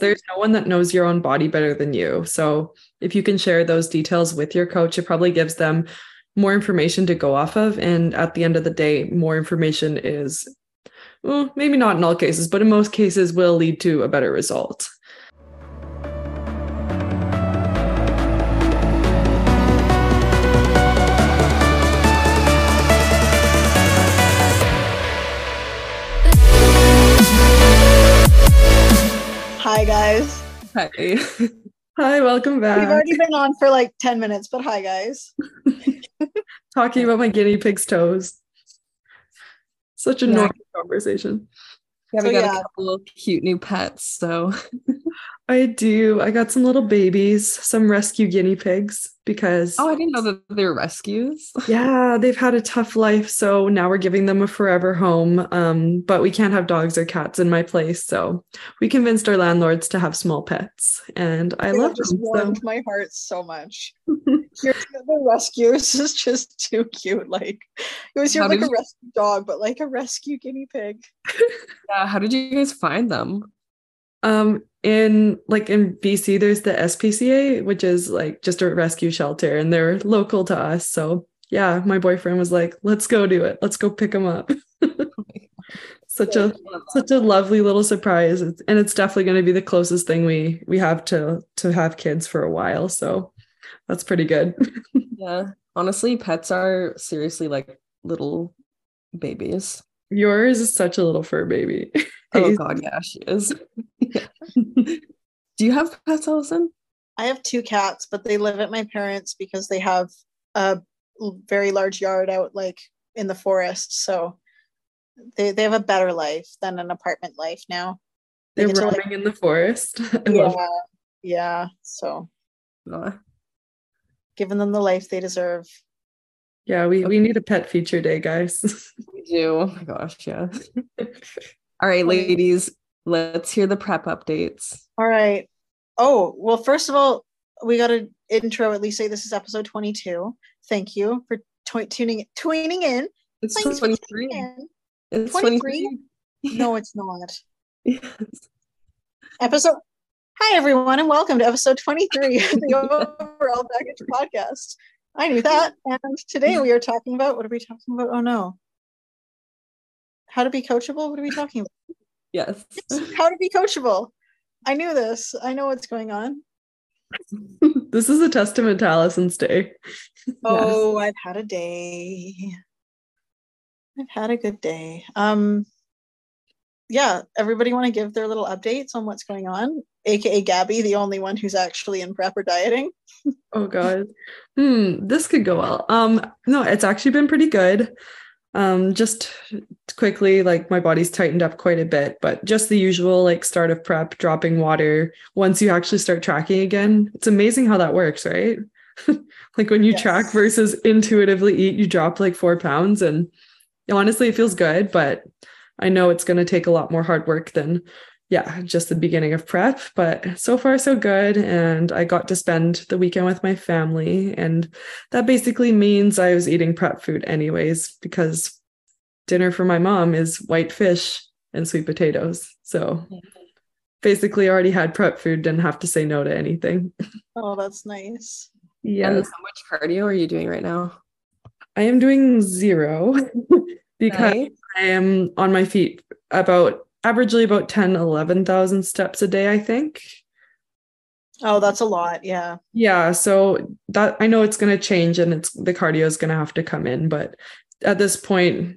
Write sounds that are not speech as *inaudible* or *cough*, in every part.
there's no one that knows your own body better than you. So if you can share those details with your coach, it probably gives them more information to go off of. And at the end of the day, more information is, well, maybe not in all cases, but in most cases will lead to a better result. Hi, guys. Hi. *laughs* Hi, welcome back. We've already been on for like 10 minutes, but hi, guys. *laughs* Talking about my guinea pig's toes. Such a Yeah. normal conversation. Yeah, we So, got yeah. a couple of cute new pets. So *laughs* I do. I got some little babies, some rescue guinea pigs, because Oh, I didn't know that they're rescues. *laughs* yeah, they've had a tough life. So now we're giving them a forever home. Um, but we can't have dogs or cats in my place. So we convinced our landlords to have small pets. And I That love just them. So warmed my heart so much. *laughs* The rescues *laughs* is just too cute. Like it was your like did a you- rescue dog, but like a rescue guinea pig. Yeah, how did you guys find them? Um, in like in BC, there's the SPCA, which is like just a rescue shelter, and they're local to us. So yeah, my boyfriend was like, "Let's go do it. Let's go pick them up." *laughs* such a such a lovely little surprise, and it's definitely going to be the closest thing we we have to to have kids for a while. So that's pretty good. *laughs* Yeah. Honestly, pets are seriously like little babies. Yours is such a little fur baby. *laughs* Oh god, yeah, she is. *laughs* Do you have pets, Alison? I have two cats, but they live at my parents because they have a very large yard out like in the forest. So they, they have a better life than an apartment life now. They They're get to, roaming like- in the forest. *laughs* I yeah. love Yeah. So Aw. giving them the life they deserve. Yeah, we, we need a pet feature day, guys. *laughs* We do. Oh my gosh, yeah. *laughs* All right, ladies, let's hear the prep updates. All right. Oh, well, first of all, we got to intro at least say this is episode 22. Thank you for tu- tuning tuning in. It's Thanks 23. in. It's 23? 23. No, it's not. *laughs* Yes. Episode. Hi, everyone, and welcome to episode 23 of the Overall Package Podcast. I knew that. *laughs* And today we are talking about what are we talking about? Oh, no. How to be coachable? What are we talking about? Yes. How to be coachable. I knew this. I know what's going on. *laughs* this is a testament to Alison's day. *laughs* Oh, I've had a day. I've had a good day. Um yeah, everybody want to give their little updates on what's going on? AKA Gabby, the only one who's actually in prep or dieting. Oh god. Hmm, this could go well. Um, no, it's actually been pretty good. Um, just quickly, like my body's tightened up quite a bit, but just the usual like start of prep, dropping water. Once you actually start tracking again, it's amazing how that works, right? *laughs* like when you track versus intuitively eat, you drop like four pounds, and honestly, it feels good, but I know it's going to take a lot more hard work than yeah, just the beginning of prep, but so far so good. And I got to spend the weekend with my family. And that basically means I was eating prep food anyways, because dinner for my mom is white fish and sweet potatoes. So basically already had prep food, didn't have to say no to anything. Oh, that's nice. Yeah. And how much cardio are you doing right now? I am doing zero *laughs* because Nice. I am on my feet about averagely about 10, 11,000 steps a day, I think. Oh, that's a lot. Yeah. Yeah, so that I know it's going to change and it's the cardio is going to have to come in, but at this point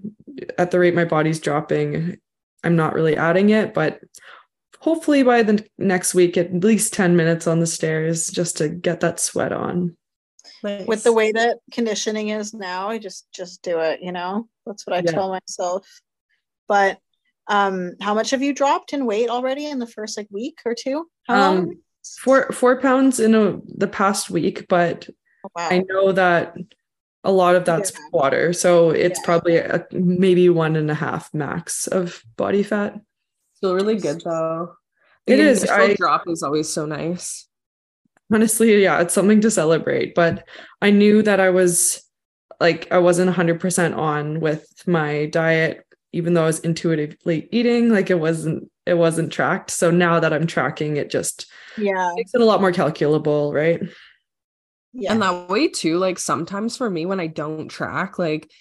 at the rate my body's dropping, I'm not really adding it, but hopefully by the next week at least 10 minutes on the stairs just to get that sweat on. Nice. With the way that conditioning is now, I just just do it, you know? That's what I Yeah. tell myself. But um how much have you dropped in weight already in the first like week or two? How long? Um, Four four pounds in a, the past week, but Oh, wow. I know that a lot of that's Yeah. water, so it's Yeah. probably a, maybe one and a half max of body fat. Still really good though. It The is, I- drop is always so nice. honestly yeah it's something to celebrate but i knew that i was like i wasn't 100% on with my diet even though i was intuitively eating like it wasn't it wasn't tracked. So now that I'm tracking, it just Yeah. makes it a lot more calculable, right? Yeah. And that way too, like sometimes for me when I don't track, like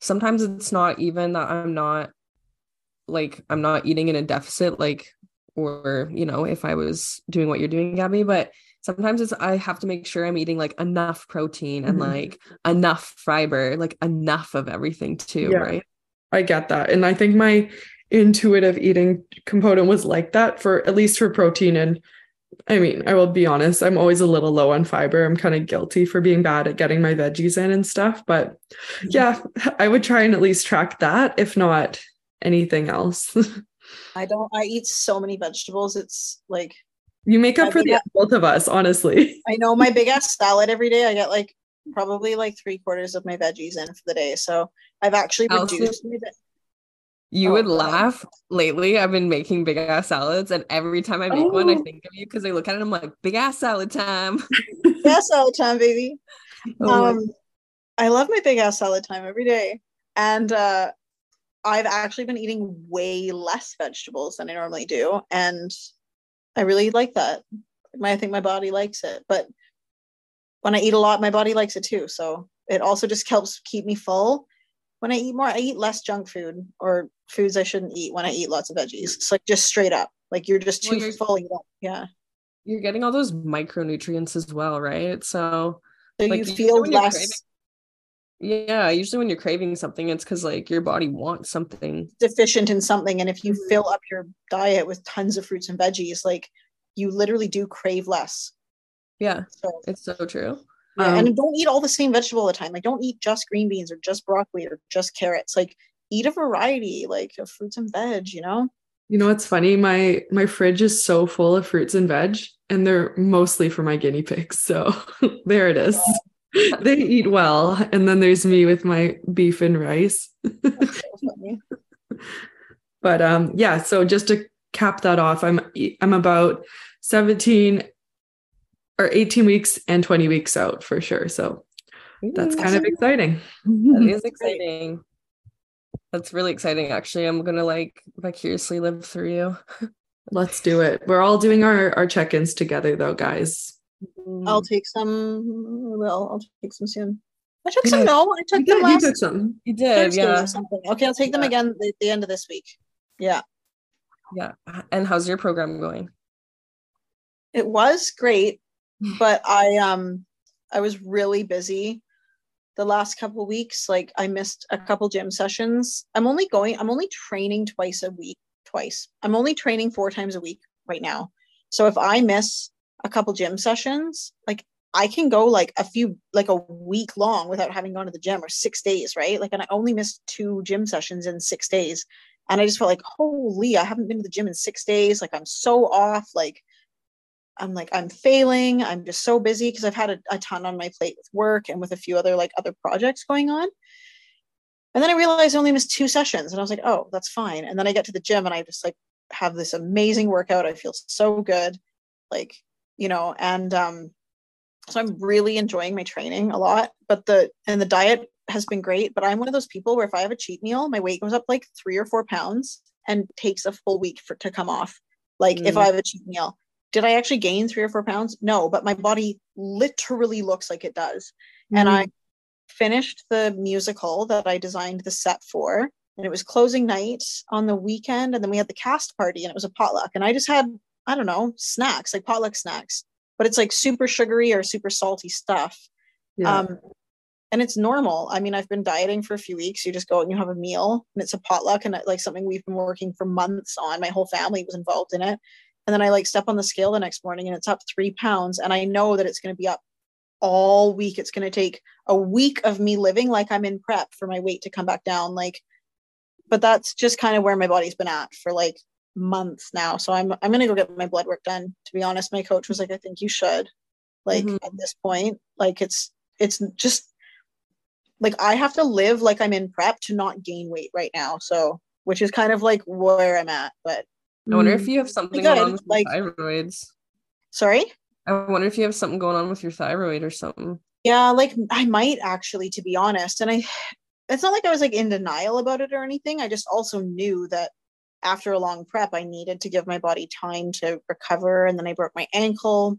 sometimes it's not even that I'm not like I'm not eating in a deficit, like or you know, if I was doing what you're doing, Gabby, but sometimes it's I have to make sure I'm eating like enough protein and Mhm. like enough fiber, like enough of everything too, Yeah. right? I get that. And I think my intuitive eating component was like that for at least for protein. And I mean, I will be honest, I'm always a little low on fiber. I'm kind of guilty for being bad at getting my veggies in and stuff. But mm-hmm. yeah, I would try and at least track that, if not anything else. *laughs* I don't I eat so many vegetables. It's like you make up for the that- both of us, honestly. I know my big ass salad every day. I get like probably like three quarters of my veggies in for the day. So I've actually reduced You Oh, would God. laugh. Lately, I've been making big ass salads, and every time I make one, I Oh. think of you because I look at it, I'm like, big ass salad time. *laughs* yeah, salad time, baby. Oh um I love my big ass salad time every day. And uh I've actually been eating way less vegetables than I normally do. And I really like that. My, I think my body likes it. But when I eat a lot, my body likes it too. So it also just helps keep me full. When I eat more, I eat less junk food or foods I shouldn't eat when I eat lots of veggies. It's like just straight up. Like you're just Well, too you're- full. You yeah. You're getting all those micronutrients as well, right? So So Like, you feel less craving- yeah, usually when you're craving something, it's because like your body wants something. deficient in something and if you Mhm. fill up your diet with tons of fruits and veggies like you literally do crave less Yeah, so it's so true. yeah, Um, and don't eat all the same vegetable all the time like don't eat just green beans or just broccoli or just carrots like eat a variety like of fruits and veg you know You know what's funny? My my fridge is so full of fruits and veg, and they're mostly for my guinea pigs. So *laughs* there it is. *laughs* They eat well, and then there's me with my beef and rice. So. *laughs* But um, yeah. So just to cap that off, I'm I'm about 17 or 18 weeks and 20 weeks out for sure. So that's kind of exciting. that is *laughs* exciting. That's really exciting. Actually, I'm gonna like vicariously live through you. Let's do it. We're all doing our our check-ins together, though, guys. Mm-hmm. i'll take some well i'll take some soon i took Yeah. some no i took You them did- you took some. You did, Thursday yeah, something okay i'll take them again at the end of this week yeah yeah. And how's your program going? it was great but i um i was really busy the last couple weeks. Like i missed a couple gym sessions. I'm only going i'm only training twice a week twice. I'm only training four times a week right now. So if i miss a couple gym sessions like i can go like a few like a week long without having gone to the gym or six days right? Like and i only missed two gym sessions in six days. And i just felt like holy i haven't been to the gym in six days. Like i'm so off. Like I'm like, I'm failing. I'm just so busy because I've had a, a ton on my plate with work and with a few other like other projects going on. And then I realized I only missed two sessions and I was like, oh, that's fine. And then I get to the gym and I just like have this amazing workout. I feel so good. Like, you know, and um so I'm really enjoying my training a lot. But the and the diet has been great. But I'm one of those people where if I have a cheat meal, my weight goes up like three or four pounds and takes a full week for to come off. Like if Mm. I have a cheat meal did I actually gain three or four pounds? No, but my body literally looks like it does. And I finished the musical that I designed the set for, and it was closing night on the weekend. And then we had the cast party, and it was a potluck. And I just had, I don't know, snacks, like potluck snacks, but it's like super sugary or super salty stuff. Yeah. Um, and it's normal. I mean, I've been dieting for a few weeks. You just go and you have a meal, and it's a potluck, and like something we've been working for months on. My whole family was involved in it. And then I like step on the scale the next morning, and it's up three pounds, and I know that it's going to be up all week. It's going to take a week of me living like I'm in prep for my weight to come back down. Like, but that's just kind of where my body's been at for like months now. So I'm I'm gonna go get my blood work done. To be honest, my coach was like, I think you should. Like Mhm. at this point, like it's it's just like I have to live like I'm in prep to not gain weight right now. So which is kind of like where I'm at. But I wonder Mm. if you have something going on with like- your thyroids. sorry. I wonder if you have something going on with your thyroid or something. Yeah, like I might actually, to be honest. And I, it's not like I was like in denial about it or anything. I just also knew that after a long prep, I needed to give my body time to recover. And then I broke my ankle.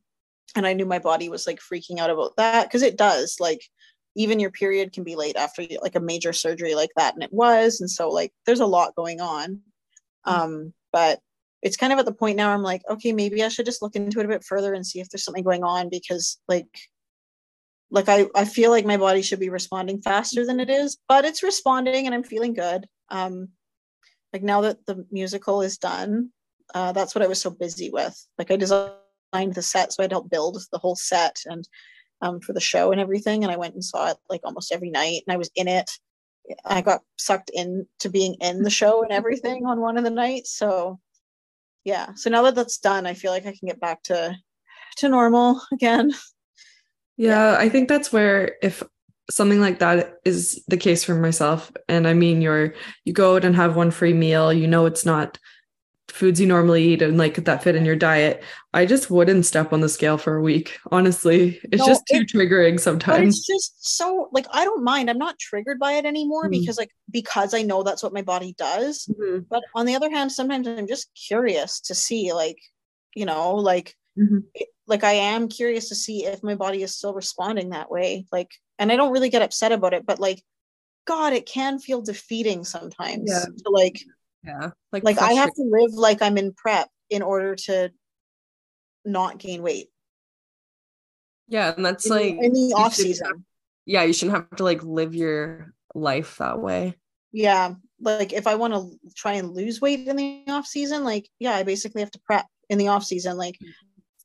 And I knew my body was like freaking out about that because it does. Like, even your period can be late after like a major surgery like that. And it was. And so, like, there's a lot going on. Mm. Um, but it's kind of at the point now I'm like, okay, maybe I should just look into it a bit further and see if there's something going on because, like, like I, I feel like my body should be responding faster than it is but it's responding and i'm feeling good. Um like now that the musical is done uh, that's what i was so busy with. Like i designed the set so i'd help build the whole set and um, for the show and everything and i went and saw it like almost every night and i was in it. I got sucked into being in the show and everything on one of the nights so yeah. So now that that's done i feel like i can get back to to normal *laughs* again. Yeah, I think that's where if something like that is the case for myself, and I mean you're you go out and have one free meal, you know it's not foods you normally eat and like that fit in your diet, I just wouldn't step on the scale for a week. Honestly, it's no, just too it, triggering sometimes. it's just so like I don't mind. I'm not triggered by it anymore mm-hmm. because like because I know that's what my body does. Mm-hmm. But on the other hand, sometimes I'm just curious to see like, you know, like mm-hmm like I am curious to see if my body is still responding that way. Like, and I don't really get upset about it, but like, God, it can feel defeating sometimes. Yeah. To like, yeah, like like I have to live like I'm in prep in order to not gain weight. Yeah, and that's in, like in the off season. Have, yeah, you shouldn't have to like live your life that way. Yeah, like if I want to try and lose weight in the off season, like yeah, I basically have to prep in the off season. Like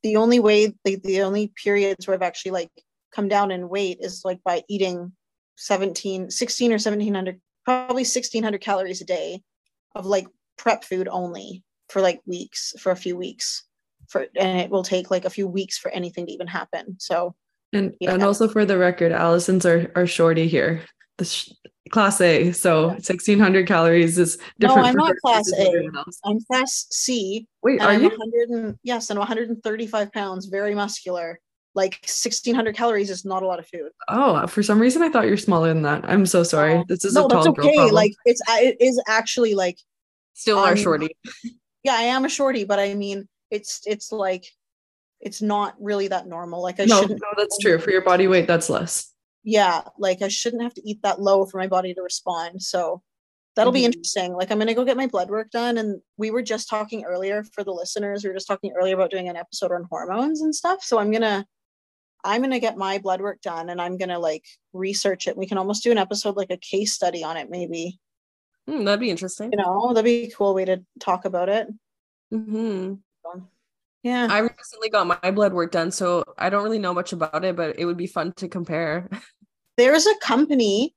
the only way the, the only periods where I've actually like come down in weight is like by eating 17 16 or 1700 probably 1600 calories a day of like prep food only for like weeks for a few weeks for and it will take like a few weeks for anything to even happen so and yeah. and also for the record alison's our, our shorty here the sh- class A. So 1600 calories is different. No, I'm not class A. I'm class C. Wait, are I'm you? 100 and, yes, and 135 pounds, very muscular. Like 1600 calories is not a lot of food. Oh, for some reason I thought you're smaller than that. I'm so sorry. This is no, a tall that's okay. Like it's it is actually like still um, our shorty. *laughs* Yeah, I am a shorty, but I mean it's it's like it's not really that normal. Like I no, shouldn't. No, that's true. For your body weight, that's less yeah, like I shouldn't have to eat that low for my body to respond. So that'll mm-hmm. be interesting. Like I'm gonna go get my blood work done. And we were just talking earlier for the listeners, we were just talking earlier about doing an episode on hormones and stuff. So I'm gonna I'm gonna get my blood work done and I'm gonna like research it. We can almost do an episode like a case study on it, maybe. Mm, that'd be interesting. You know, that'd be a cool way to talk about it. Mm-hmm. Yeah. I recently got my blood work done, so I don't really know much about it, but it would be fun to compare. *laughs* There's a company.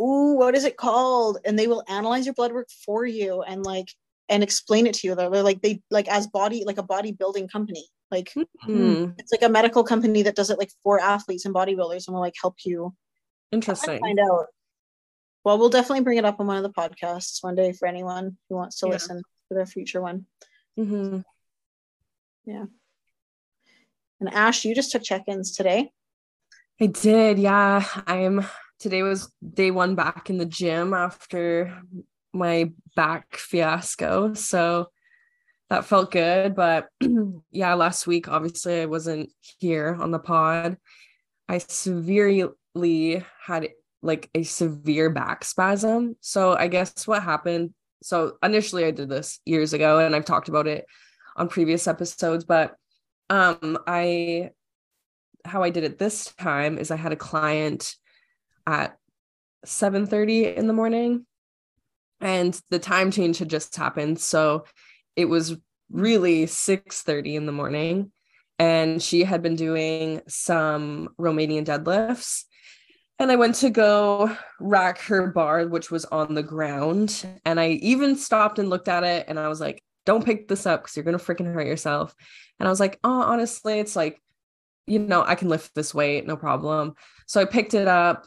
Ooh, what is it called? And they will analyze your blood work for you and like and explain it to you. They're, they're like they like as body like a bodybuilding company. Like mm-hmm. it's like a medical company that does it like for athletes and bodybuilders and will like help you. Interesting. Find out. Well, we'll definitely bring it up on one of the podcasts one day for anyone who wants to yeah. listen for their future one. Mm-hmm. Yeah. And Ash, you just took check-ins today. I did. Yeah. I'm today was day one back in the gym after my back fiasco. So that felt good. But *clears throat* yeah, last week, obviously, I wasn't here on the pod. I severely had like a severe back spasm. So I guess what happened. So initially, I did this years ago and I've talked about it on previous episodes, but um I how I did it this time is I had a client at 7:30 in the morning and the time change had just happened so it was really 6:30 in the morning and she had been doing some Romanian deadlifts and I went to go rack her bar which was on the ground and I even stopped and looked at it and I was like don't pick this up because you're gonna freaking hurt yourself. And I was like, oh, honestly, it's like, you know, I can lift this weight, no problem. So I picked it up,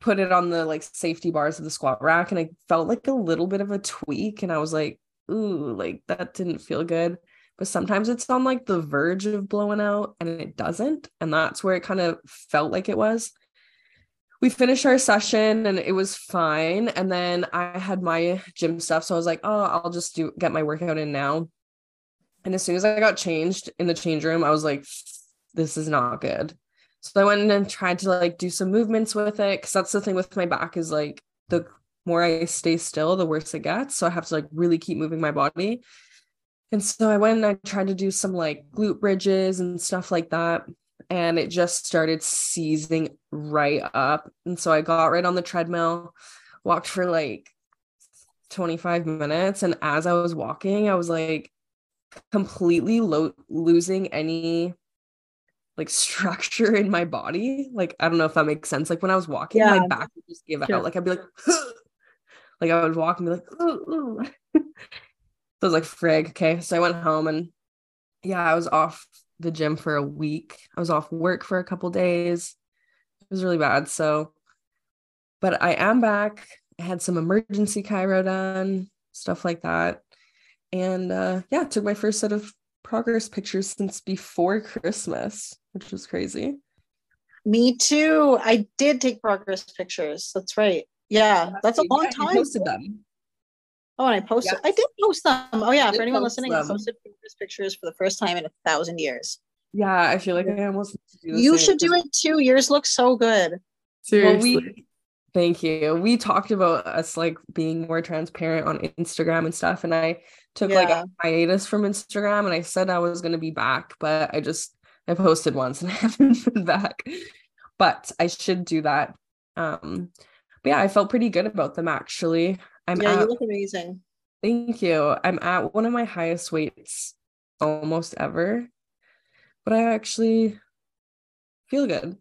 put it on the like safety bars of the squat rack, and I felt like a little bit of a tweak. And I was like, ooh, like that didn't feel good. But sometimes it's on like the verge of blowing out and it doesn't. And that's where it kind of felt like it was. we finished our session and it was fine. And then I had my gym stuff. So I was like, oh, I'll just do get my workout in now. And as soon as I got changed in the change room, I was like, this is not good. So I went and tried to like do some movements with it. Cause that's the thing with my back is like the more I stay still, the worse it gets. So I have to like really keep moving my body. And so I went and I tried to do some like glute bridges and stuff like that and it just started seizing right up. And so I got right on the treadmill, walked for like 25 minutes. And as I was walking, I was like completely lo- losing any like *laughs* structure in my body. Like, I don't know if that makes sense. Like when I was walking, yeah. my back would just give yeah. out. Like I'd be like, *gasps* *laughs* like I would walk and be like, *laughs* so I was like, frig. Okay. So I went home and yeah, I was off the gym for a week. I was off work for a couple days. It was really bad. So, but I am back. I had some emergency chiro done, stuff like that. And uh, yeah, took my first set of progress pictures since before Christmas, which was crazy. Me too. I did take progress pictures. That's right. Yeah, that's a long yeah, time. posted them. Oh, and I posted. Yes. I did post them. Oh yeah, for anyone listening, them. I posted pictures for the first time in a thousand years. Yeah, I feel like I almost. you should do it too. Yours look so good. Seriously. Well, we, thank you. We talked about us like being more transparent on Instagram and stuff, and I took yeah. like a hiatus from Instagram, and I said I was going to be back, but I just I posted once and *laughs* I haven't been back. But I should do that. Um, but yeah, I felt pretty good about them actually. I'm yeah, at, you look amazing. Thank you. I'm at one of my highest weights almost ever, but I actually feel good.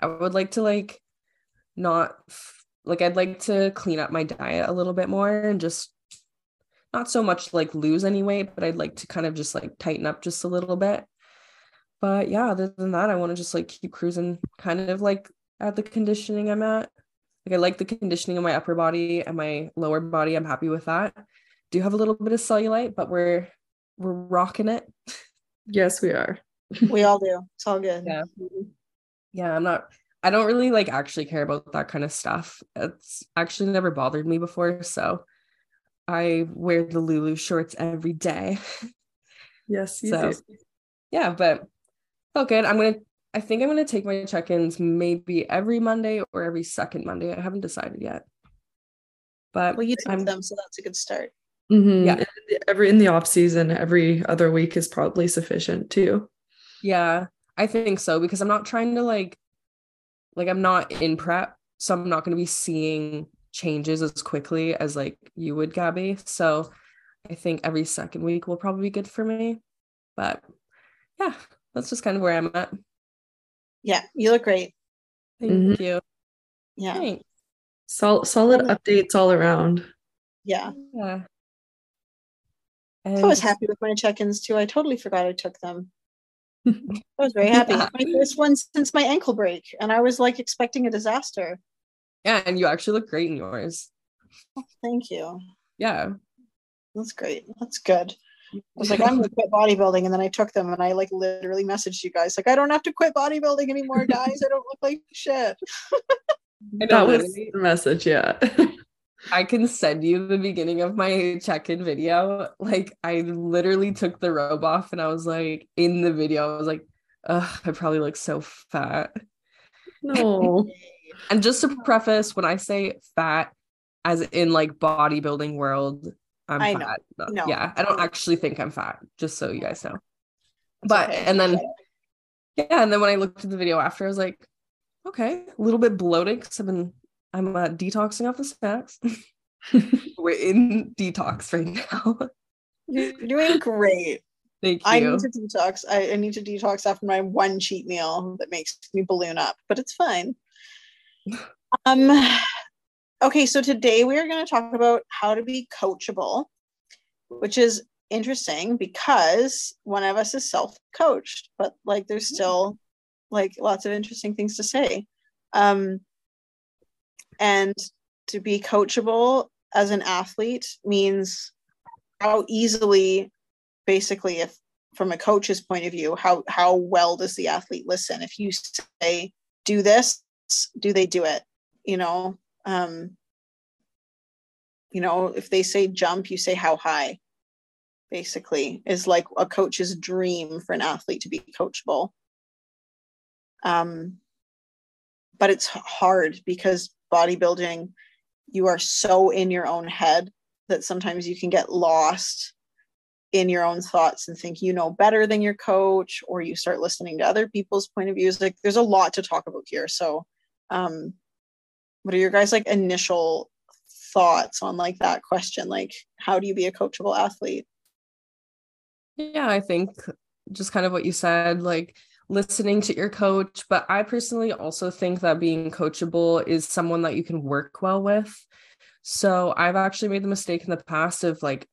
I would like to like not like I'd like to clean up my diet a little bit more and just not so much like lose any weight, but I'd like to kind of just like tighten up just a little bit. But yeah, other than that, I want to just like keep cruising kind of like at the conditioning I'm at. Like I like the conditioning of my upper body and my lower body. I'm happy with that. Do have a little bit of cellulite, but we're we're rocking it. Yes, we are. *laughs* we all do. It's all good. Yeah. Yeah, I'm not I don't really like actually care about that kind of stuff. It's actually never bothered me before, so I wear the Lulu shorts every day. *laughs* Yes, so, do. Yeah, but okay, I'm gonna I think I'm going to take my check ins maybe every Monday or every second Monday. I haven't decided yet. But well, you took them, so that's a good start. Mm-hmm. Yeah. Every in the off season, every other week is probably sufficient too. Yeah, I think so because I'm not trying to like, like I'm not in prep, so I'm not going to be seeing changes as quickly as like you would, Gabby. So I think every second week will probably be good for me. But yeah, that's just kind of where I'm at. Yeah, you look great. Thank mm-hmm. you. Yeah. Thanks. Sol- solid updates all around. Yeah. Yeah. And I was happy with my check-ins too. I totally forgot I took them. *laughs* I was very happy. Yeah. My first one since my ankle break, and I was like expecting a disaster. Yeah, and you actually look great in yours. Oh, thank you. Yeah. That's great. That's good. I was like, I'm gonna quit bodybuilding, and then I took them, and I like literally messaged you guys, like, I don't have to quit bodybuilding anymore, *laughs* guys. I don't look like shit. that was the message, yeah. *laughs* I can send you the beginning of my check-in video. Like, I literally took the robe off, and I was like, in the video, I was like, Ugh, I probably look so fat. No. and just to preface, when I say fat, as in like bodybuilding world, I'm I fat. No. Yeah, I don't actually think I'm fat, just so you guys know. But okay. and then yeah, and then when I looked at the video after, I was like, okay, a little bit bloated because I've been I'm uh, detoxing off the snacks. *laughs* We're in detox right now. You're doing great. *laughs* Thank you. I need to detox. I, I need to detox after my one cheat meal that makes me balloon up, but it's fine. *laughs* Um Okay, so today we are going to talk about how to be coachable, which is interesting because one of us is self coached, but like there's mm-hmm. still like lots of interesting things to say. Um, and to be coachable as an athlete means how easily, basically, if from a coach's point of view, how how well does the athlete listen? If you say do this, do they do it you know um you know if they say jump you say how high basically is like a coach's dream for an athlete to be coachable. Um but it's hard because bodybuilding you are so in your own head that sometimes you can get lost in your own thoughts and think you know better than your coach or you start listening to other people's point of views. Like there's a lot to talk about here. So um what are your guys like initial thoughts on like that question? Like how do you be a coachable athlete? Yeah i think just kind of what you said like listening to your coach but i personally also think that being coachable is someone that you can work well with. So i've actually made the mistake in the past of like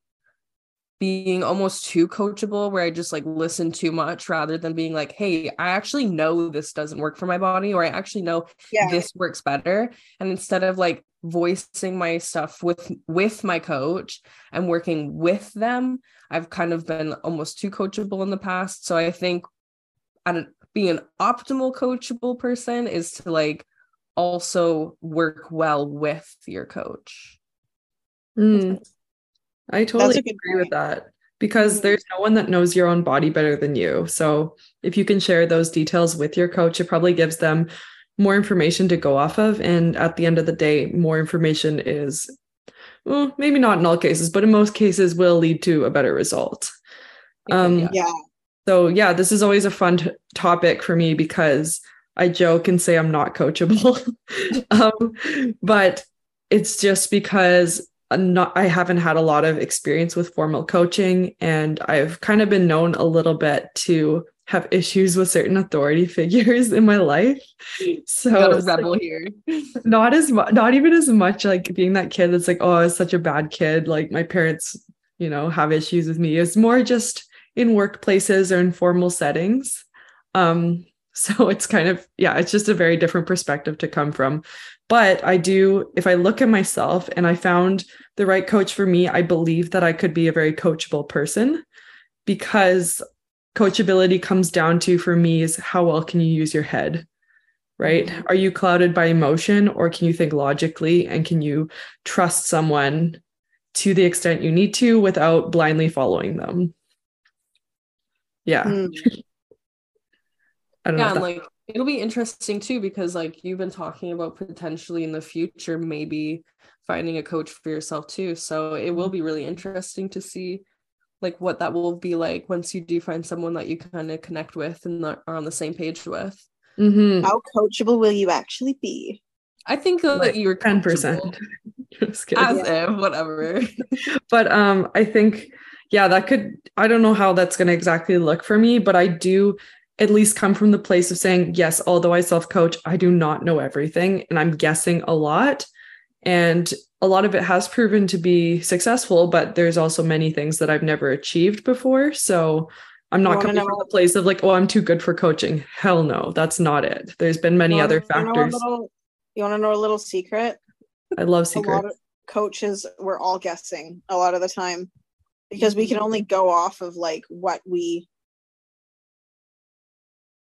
being almost too coachable where I just like listen too much rather than being like, hey, I actually know this doesn't work for my body, or I actually know yeah. this works better. And instead of like voicing my stuff with with my coach and working with them, I've kind of been almost too coachable in the past. So I think and being an optimal coachable person is to like also work well with your coach. Mm. I totally agree point. with that because mm-hmm. there's no one that knows your own body better than you. So if you can share those details with your coach, it probably gives them more information to go off of. And at the end of the day, more information is, well, maybe not in all cases, but in most cases will lead to a better result. Um, yeah. So yeah, this is always a fun t- topic for me because I joke and say I'm not coachable, *laughs* um, but it's just because not I haven't had a lot of experience with formal coaching and I've kind of been known a little bit to have issues with certain authority *laughs* figures in my life. So Got a rebel like, here. Not as much not even as much like being that kid that's like, oh, I was such a bad kid. Like my parents, you know, have issues with me. It's more just in workplaces or informal settings. Um, *laughs* so it's kind of, yeah, it's just a very different perspective to come from. But I do, if I look at myself and I found the right coach for me, I believe that I could be a very coachable person because coachability comes down to, for me, is how well can you use your head? Right? Mm-hmm. Are you clouded by emotion or can you think logically and can you trust someone to the extent you need to without blindly following them? Yeah. Mm. *laughs* I don't yeah, know. like it'll be interesting too because like you've been talking about potentially in the future maybe finding a coach for yourself too. So it will be really interesting to see like what that will be like once you do find someone that you kind of connect with and are on the same page with. Mm-hmm. how coachable will you actually be? I think like, that you're 10% *laughs* as yeah. if whatever. *laughs* But um i think yeah that could i don't know how that's going to exactly look for me but i do at least come from the place of saying, yes, although I self coach, I do not know everything and I'm guessing a lot. And a lot of it has proven to be successful, but there's also many things that I've never achieved before. So I'm not coming from the place of like, oh, I'm too good for coaching. Hell no, that's not it. There's been many other factors. Little, you want to know a little secret? I love secrets. coaches, we're all guessing a lot of the time because we can only go off of like what we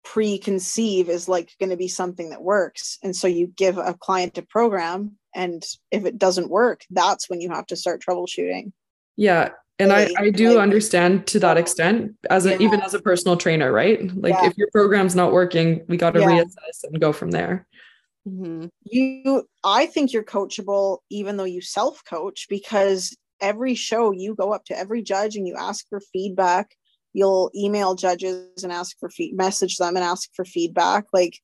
preconceive is like going to be something that works and so you give a client a program and if it doesn't work that's when you have to start troubleshooting yeah and I, I do like, understand to that extent as a, yeah. even as a personal trainer right like yeah. if your program's not working we got to yeah. reassess and go from there mm-hmm. you i think you're coachable even though you self coach because every show you go up to every judge and you ask for feedback you'll email judges and ask for feed message them and ask for feedback like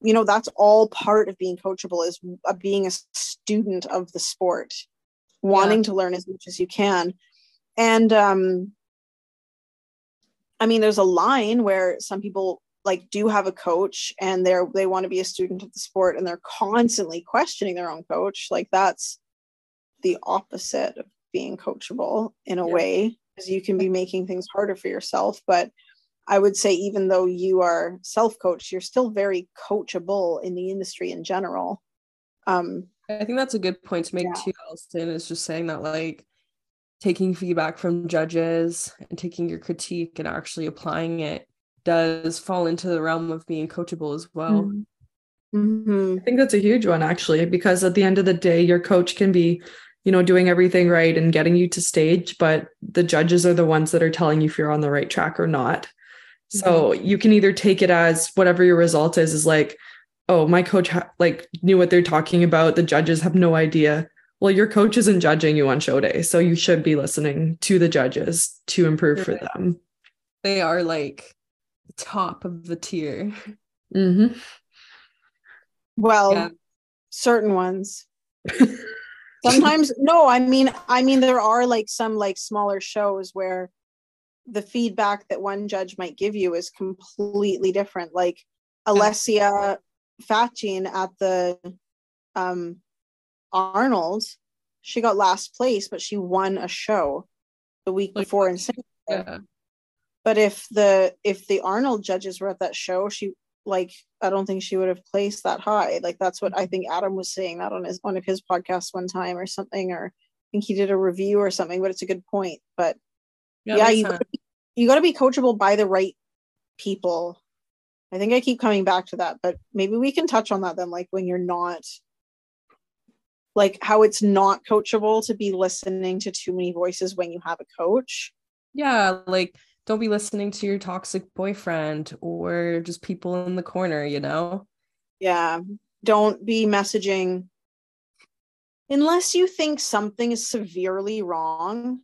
you know that's all part of being coachable is uh, being a student of the sport wanting yeah. to learn as much as you can and um i mean there's a line where some people like do have a coach and they're they want to be a student of the sport and they're constantly questioning their own coach like that's the opposite of being coachable in a yeah. way because you can be making things harder for yourself. But I would say, even though you are self coached, you're still very coachable in the industry in general. Um, I think that's a good point to make yeah. too, Alison, is just saying that like taking feedback from judges and taking your critique and actually applying it does fall into the realm of being coachable as well. Mm-hmm. Mhm. I think that's a huge one actually, because at the end of the day, your coach can be, you know, doing everything right and getting you to stage, but the judges are the ones that are telling you if you're on the right track or not. So you can either take it as whatever your result is, is like, oh, my coach ha- like knew what they're talking about. The judges have no idea. Well, your coach isn't judging you on show day, so you should be listening to the judges to improve for them. They are like the top of the tier. hmm Well, Yeah. certain ones. *laughs* Sometimes no, I mean I mean there are like some like smaller shows where the feedback that one judge might give you is completely different. Like Alessia Facchin at the um Arnold, she got last place, but she won a show the week Like, before in Singapore. Yeah. But if the if the Arnold judges were at that show, she like I don't think she would have placed that high. Like that's what I think Adam was saying that on his one of his podcasts one time or something, or I think he did a review or something. But it's a good point. But Yeah, yeah, you gotta be, you got to be coachable by the right people. I think I keep coming back to that, but maybe we can touch on that then, like when you're not like how it's not coachable to be listening to too many voices when you have a coach. Yeah, like don't be listening to your toxic boyfriend or just people in the corner, you know? Yeah. Don't be messaging unless you think something is severely wrong.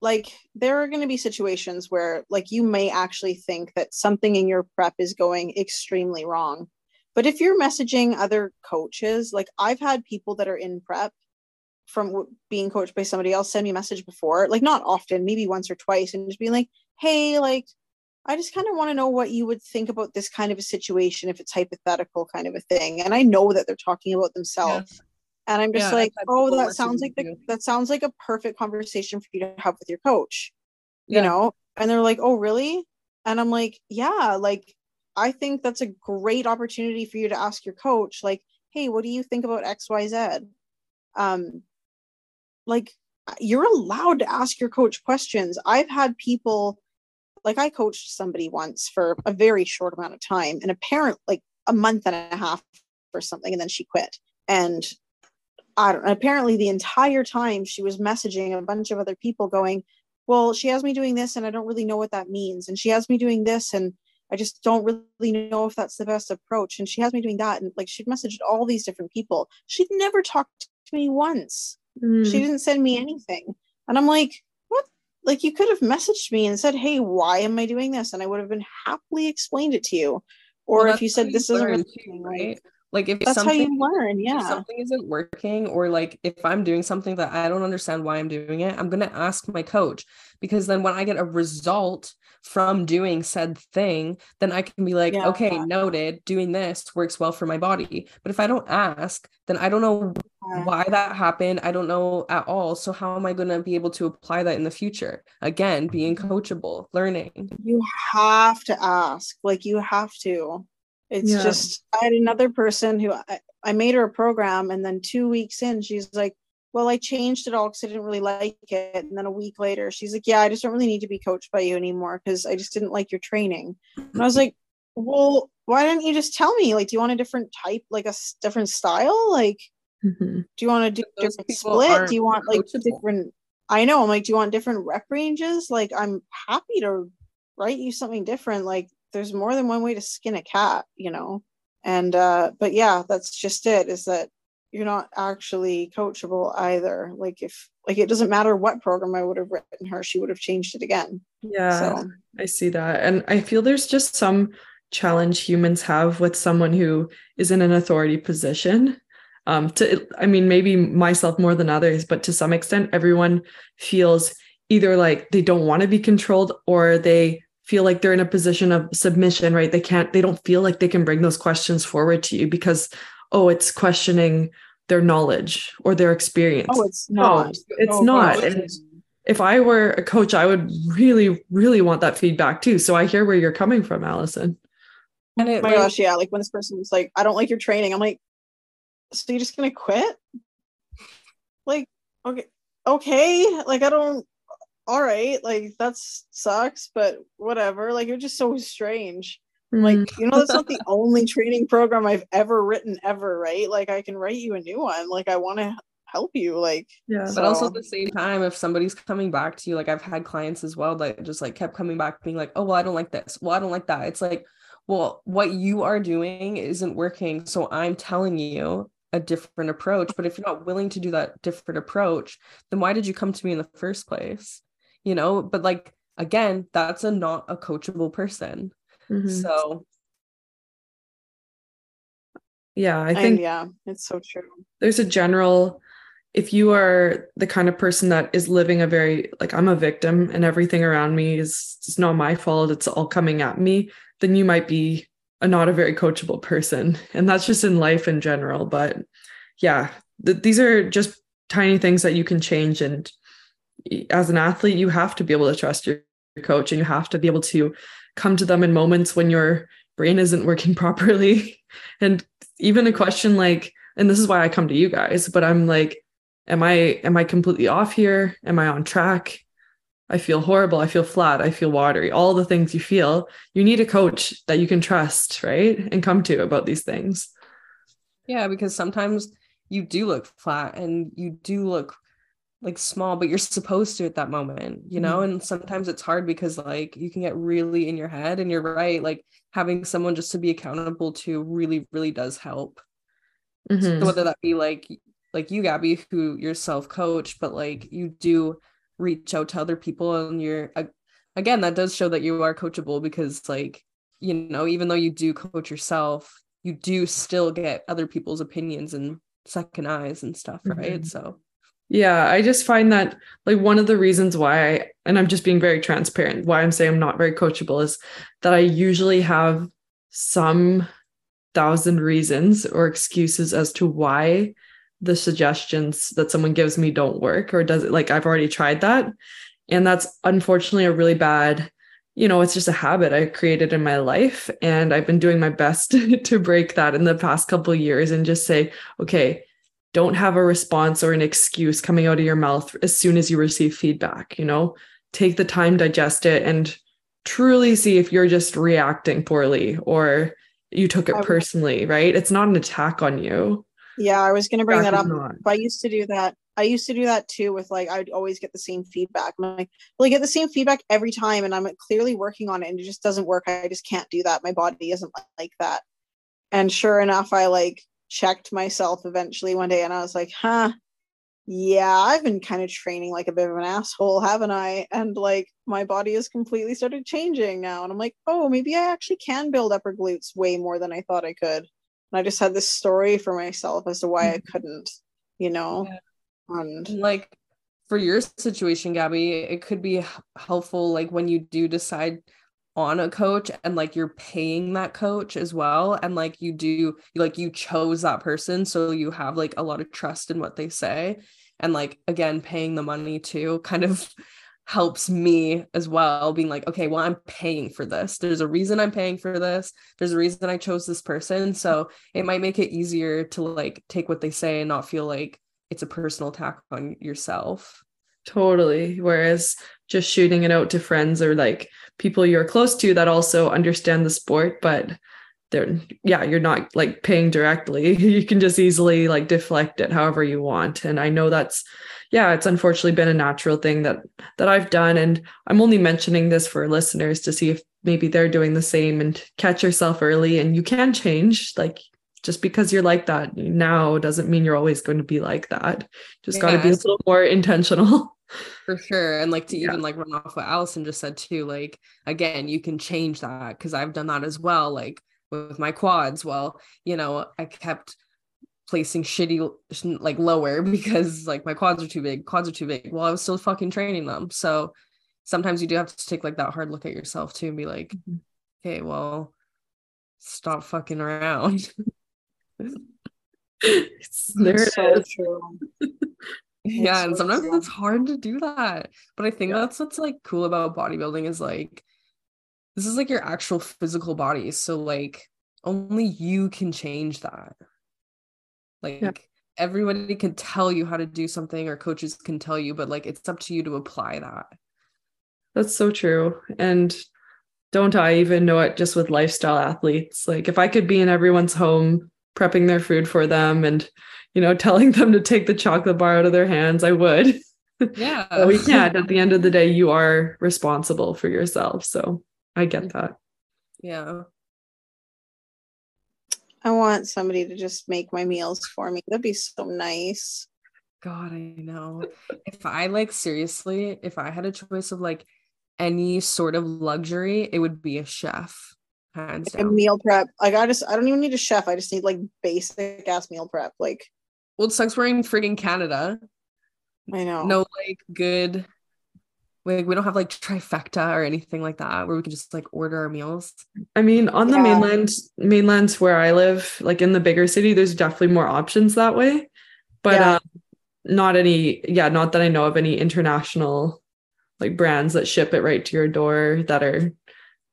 Like there are going to be situations where like you may actually think that something in your prep is going extremely wrong. But if you're messaging other coaches, like I've had people that are in prep from being coached by somebody else send me a message before, like not often, maybe once or twice, and just being like, hey, like I just kind of want to know what you would think about this kind of a situation if it's hypothetical kind of a thing. And I know that they're talking about themselves. And I'm just Yeah, like, oh, that sounds like the, that sounds like a perfect conversation for you to have with your coach. Yeah. You know? And they're like, oh, really? And I'm like, yeah, like I think that's a great opportunity for you to ask your coach, like, hey, what do you think about XYZ? Um, like you're allowed to ask your coach questions. I've had people like I coached somebody once for a very short amount of time, and apparently like a month and a half or something, and then she quit. And I don't apparently the entire time she was messaging a bunch of other people going, Well, she has me doing this and I don't really know what that means. And she has me doing this and I just don't really know if that's the best approach. And she has me doing that. And like she'd messaged all these different people. She'd never talked to me once she Mm. didn't send me anything and i'm like like you could have messaged me and said hey why am i doing this? And i would have been happily explained it to you. Or Well, if you said this isn't really too, working," right? like, if that's how you learn if yeah. something isn't working or like if i'm doing something that i don't understand why i'm doing it i'm going to ask my coach. Because then when i get a result from doing said thing then i can be like Yeah. okay noted doing this works well for my body. But if i don't ask then i don't know why that happened i don't know at all. So how am i going to be able to apply that in the future? Again being mm-hmm. coachable learning. You have to ask like you have to. It's Yeah. just i had another person who I, I made her a program and then two weeks in she's like well i changed it all because i didn't really like it. And then a week later she's like yeah i just don't really need to be coached by you anymore because i just didn't like your training. And i was like well why didn't you just tell me? Like do you want a different type like a s- different style? Like Mhm. do you want to do But those different split? Do you want like coachable. different i know i'm like do you want different rep ranges? Like i'm happy to write you something different. Like there's more than one way to skin a cat you know? And uh but yeah that's just it is that you're not actually coachable either like if like it doesn't matter what program i would have written her she would have changed it again Yeah. so I see that. And I feel there's just some challenge humans have with someone who is in an authority position. Um, to I mean, maybe myself more than others, but to some extent, everyone feels either like they don't want to be controlled or they feel like they're in a position of submission, right? They can't, they don't feel like they can bring those questions forward to you because, oh, it's questioning their knowledge or their experience. oh it's No, not it's Oh, not. God. And if I were a coach, I would really, really want that feedback too. So I hear where you're coming from, Allison. and oh it my like, gosh yeah like when this person's like i don't like your training i'm like so you're just gonna quit like okay okay like i don't all right like that's sucks but whatever like you're just so strange Like, Mm. you know, that's not the only training program I've ever written ever, right? Like, I can write you a new one. Like, I want to help you. Like, yeah. But also at the same time, if somebody's coming back to you, like I've had clients as well that just like kept coming back being like, oh, well, I don't like this. Well, I don't like that. It's like, well, what you are doing isn't working. So I'm telling you a different approach. But if you're not willing to do that different approach, then why did you come to me in the first place? You know, but like, again, that's a not a coachable person. Mhm. So yeah, I think yeah, it's so true. there's a general if you are the kind of person that is living a very like I'm a victim and everything around me is it's not my fault, it's all coming at me, then you might be a not a very coachable person. And that's just in life in general. But yeah, th- these are just tiny things that you can change. And as an athlete, you have to be able to trust your coach and you have to be able to come to them in moments when your brain isn't working *laughs* properly. And even a question like, and this is why I come to you guys, but I'm like, am I am I completely off here? Am I on track? I feel horrible. I feel flat. I feel watery. All the things you feel. You need a coach that you can trust, right? And come to about these things. Yeah, because sometimes you do look flat and you do look like small, but you're supposed to at that moment, you know? And sometimes it's hard because like you can get really in your head and you're right. Like having someone just to be accountable to really, really does help. Mhm. So whether that be like like you, Gabby, who you're self-coach, but like you do reach out to other people and you're again, that does show that you are coachable because like, you know, even though you do coach yourself, you do still get other people's opinions and second eyes and stuff, right? Mhm. So Yeah, I just find that like one of the reasons why I, and I'm just being very transparent, why I'm saying I'm not very coachable is that I usually have some thousand reasons or excuses as to why the suggestions that someone gives me don't work or does it like I've already tried that. And that's unfortunately a really bad, you know, it's just a habit I created in my life. And I've been doing my best *laughs* to break that in the past couple years and just say, okay, don't have a response or an excuse coming out of your mouth as soon as you receive feedback you know take the time digest it and truly see if you're just reacting poorly or you took it personally right it's not an attack on you Yeah, I was gonna bring that Feedback up. not. I used to do that. I used to do that too with like I'd always get the same feedback. I'm like, well, I get the same feedback every time, and I'm clearly working on it, and it just doesn't work. I just can't do that. My body isn't like that. And sure enough, I like checked myself eventually one day, and I was like, huh, yeah, I've been kind of training like a bit of an asshole, haven't I? And like my body has completely started changing now, and I'm like, oh, maybe I actually can build upper glutes way more than I thought I could. And I just had this story for myself as to why I mm-hmm. couldn't, you know. Yeah. And And, like for your situation gabby it could be helpful like when you do decide on a coach and like you're paying that coach as well and like you do like you chose that person so you have like a lot of trust in what they say. And like again paying the money too kind of *laughs* helps me as well being like okay well i'm paying for this. There's a reason i'm paying for this. There's a reason i chose this person. So it might make it easier to like take what they say and not feel like it's a personal attack on yourself. totally. Whereas just shooting it out to friends or like people you're close to that also understand the sport but they're yeah you're not like paying directly. *laughs* You can just easily like deflect it however you want. And i know that's yeah it's unfortunately been a natural thing that that i've done. And i'm only mentioning this for listeners to see if maybe they're doing the same and catch yourself early and you can change like just because you're like that now doesn't mean you're always going to be like that just got to be a little more intentional For sure. And like to Yeah. even like run off what Alison just said too, like again, you can change that because I've done that as well. Like with my quads, well, you know, I kept placing shitty like lower *laughs* because like my quads are too big, quads are too big. Well, I was still fucking training them. So sometimes you do have to take like that hard look at yourself too and be like, Mhm. okay, well, stop fucking around. *laughs* It's- there it so is. true. *laughs* yeah and sometimes true. it's hard to do that but i think Yeah. that's what's like cool about bodybuilding is like this is like your actual physical body so like only you can change that like everybody can tell you how to do something or coaches can tell you but like it's up to you to apply that That's so true. And don't I even know it just with lifestyle athletes? Like if I could be in everyone's home prepping their food for them and you know *laughs* telling them to take the chocolate bar out of their hands, I would. Yeah. *laughs* but we can't. At the end of the day, you are responsible for yourself. So I get that. Yeah. I want somebody to just make my meals for me. That'd be so nice. God, I know. if I like seriously, if I had a choice of like any sort of luxury, it would be a chef. Hands Like a down. meal prep. Like I just I don't even need a chef. I just need like basic ass meal prep. Like Well, it sucks we're in friggin' Canada. I know. No like good like we don't have like trifecta or anything like that where we can just like order our meals. I mean, on the Yeah. mainland, mainlands where I live, like in the bigger city, there's definitely more options that way. But Yeah. um, not any, yeah, not that I know of any international like brands that ship it right to your door that are,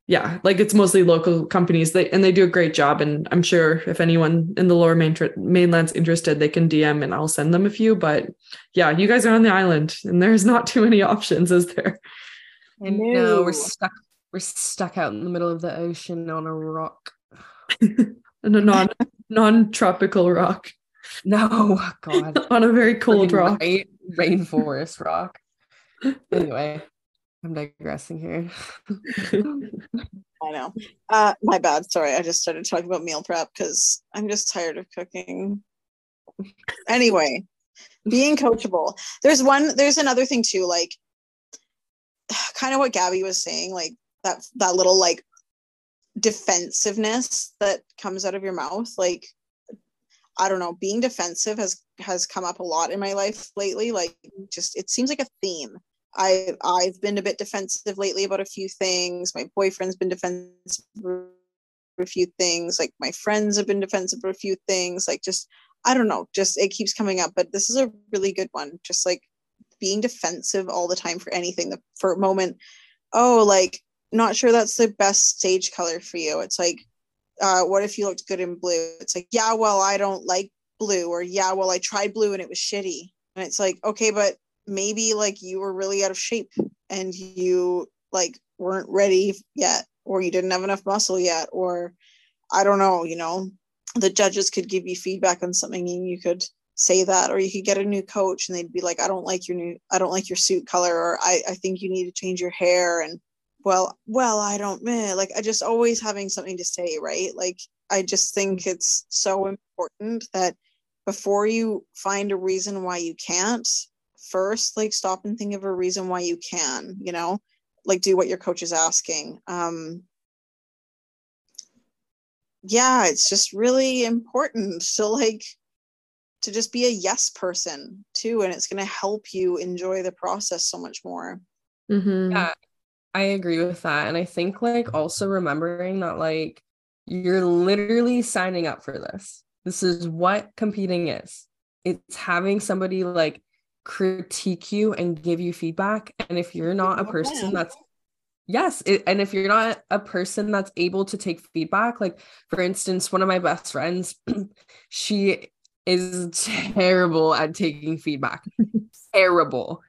yeah, like it's mostly local companies. They and they do a great job. And I'm sure if anyone in the lower main mainland's interested, they can DM and I'll send them a few. But yeah, you guys are on the island, and there's not *laughs* too many options, is there? And No. no, we're stuck we're stuck out in the middle of the ocean on a rock. *laughs* And a non non tropical rock No, oh God. *laughs* on a very cold Friggin' rock. Rain, rainforest rock. Anyway, I'm digressing here. *laughs* I know. Uh my bad. Sorry. I just started talking about meal prep because I'm just tired of cooking. Anyway, being coachable. There's one, there's another thing too, like *sighs* kind of what Gabby was saying, like that that little like defensiveness that comes out of your mouth. Like I don't know, being defensive has has come up a lot in my life lately. Like just it seems like a theme. I I've been a bit defensive lately about a few things. My boyfriend's been defensive for a few things. Like my friends have been defensive a few things. Like just I don't know, just it keeps coming up. But this is a really good one. Just like being defensive all the time for anything. The for a moment, oh, like not sure that's the best stage color for you. It's like, uh, what if you looked good in blue? It's like, yeah, well, I don't like blue, or yeah, well, I tried blue and it was shitty. And it's like, okay, but maybe like you were really out of shape and you like weren't ready yet, or you didn't have enough muscle yet, or I don't know, you know, the judges could give you feedback on something and you could say that, or you could get a new coach and they'd be like, I don't like your new, I don't like your suit color, or I, I think you need to change your hair. And well, well, I don't, meh. like, I just always having something to say, right? Like, I just think mm-hmm. it's so important that before you find a reason why you can't, first, like, stop and think of a reason why you can, you know, like, do what your coach is asking. Um, yeah, it's just really important to like to just be a yes person too, and it's going to help you enjoy the process so much more. Mhm. Yeah, I agree with that. And I think like also remembering that like you're literally signing up for this. This is what competing is. It's having somebody like critique you and give you feedback. And if you're not a person that's yes, it, and if you're not a person that's able to take feedback, like for instance, one of my best friends, *clears throat* she is terrible at taking feedback. *laughs* terrible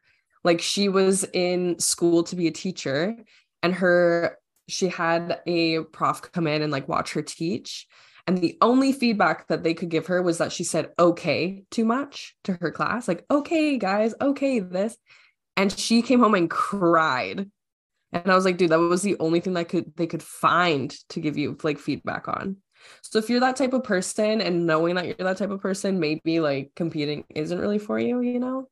like she was in school to be a teacher and her she had a prof come in and like watch her teach and the only feedback that they could give her was that she said okay too much to her class like okay guys okay this. And she came home and cried. And i was like dude that was the only thing that could they could find to give you like feedback on. So if you're that type of person and knowing that you're that type of person maybe like competing isn't really for you you know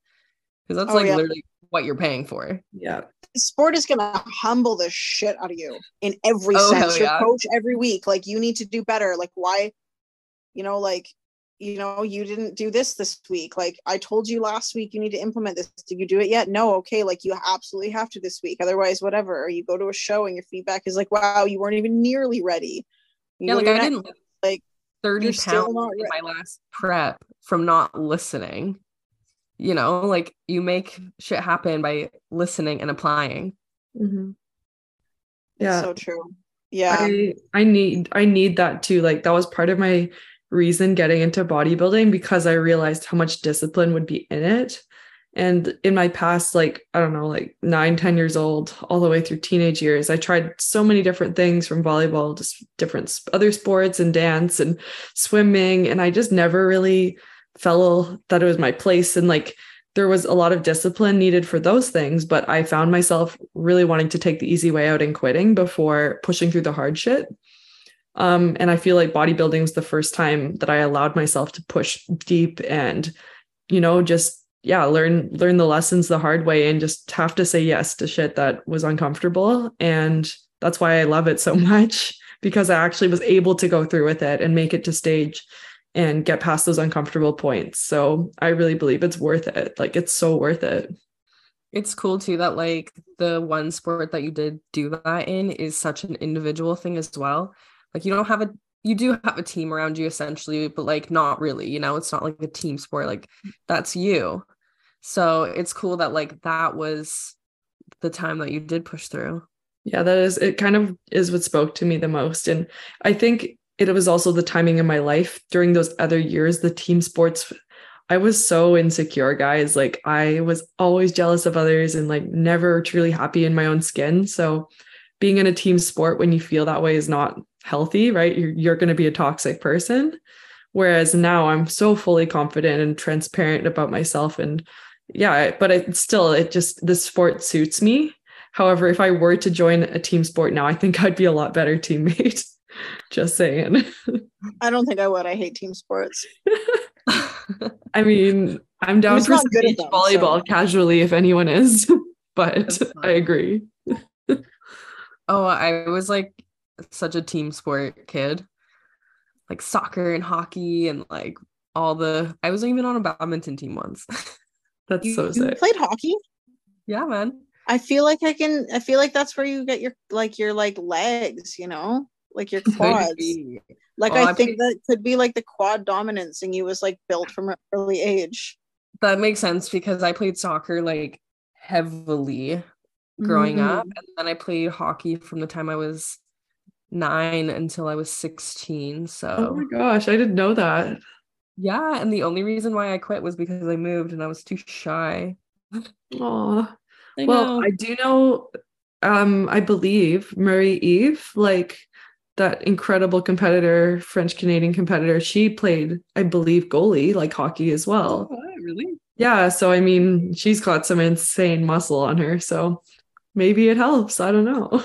because that's Oh, like yeah. literally what you're paying for Yeah. Sport is going to humble the shit out of you in every Oh, sense. Your yeah. coach every week, like you need to do better. Like why, you know, like you know, you didn't do this this week. Like I told you last week, you need to implement this. Did you do it yet? No. Okay. Like you absolutely have to this week. Otherwise, whatever. Or you go to a show and your feedback is like, wow, you weren't even nearly ready. You yeah like i your didn't like, 30 still pounds not in my last prep from not listening you know like you make shit happen by listening and applying Mhm. Yeah. so true. Yeah. I I need I need that too. Like that was part of my reason getting into bodybuilding because I realized how much discipline would be in it. And in my past, like, I don't know, like nine ten years old, all the way through teenage years, I tried so many different things from volleyball, just different other sports and dance and swimming. And I just never really felt that it was my place. And like, there was a lot of discipline needed for those things, but I found myself really wanting to take the easy way out and quitting before pushing through the hard shit. Um, and I feel like bodybuilding was the first time that I allowed myself to push deep and, you know, just yeah, learn learn the lessons the hard way and just have to say yes to shit that was uncomfortable. And that's why I love it so *laughs* much because I actually was able to go through with it and make it to stage and get past those uncomfortable points. So I really believe it's worth it. Like it's so worth it. It's cool too that like the one sport that you did do that in is such an individual thing as well. Like you don't have a you do have a team around you essentially, but like not really, you know, it's not like a team sport. Like that's you. So it's cool that like that was the time that you did push through. Yeah, that is it kind of is what spoke to me the most. And I think it was also the timing in my life during those other years, the team sports. I was so insecure, guys. Like I was always jealous of others and like never truly happy in my own skin. So being in a team sport when you feel that way is not healthy, right? You're, you're going to be a toxic person. Whereas now I'm so fully confident and transparent about myself. And yeah, but it still, it just, the sport suits me. However, if I were to join a team sport now, I think I'd be a lot better teammate. *laughs* just saying. I don't think I would. I hate team sports. *laughs* I mean, I'm down for beach them, volleyball so. casually if anyone is, *laughs* but I agree. oh, I was like such a team sport kid. Like soccer and hockey and like all the I wasn't even on a badminton team once. *laughs* That's you, so sick. played hockey? Yeah, man. I feel like I can I feel like that's where you get your like your like legs, you know? Like your *laughs* quads. Like well, I, I think that could be like the quad dominance and you was like built from an early age. That makes sense because I played soccer like heavily growing mm-hmm. up and then I played hockey from the time I was nine until I was 16. So, oh my gosh, I didn't know that. Yeah. And the only reason why I quit was because I moved and I was too shy. Oh, well, I do know, um, I believe Marie Eve, like that incredible competitor, French Canadian competitor, she played, I believe, goalie, like hockey as well. Oh, really? Yeah. So, I mean, she's got some insane muscle on her. So maybe it helps. I don't know.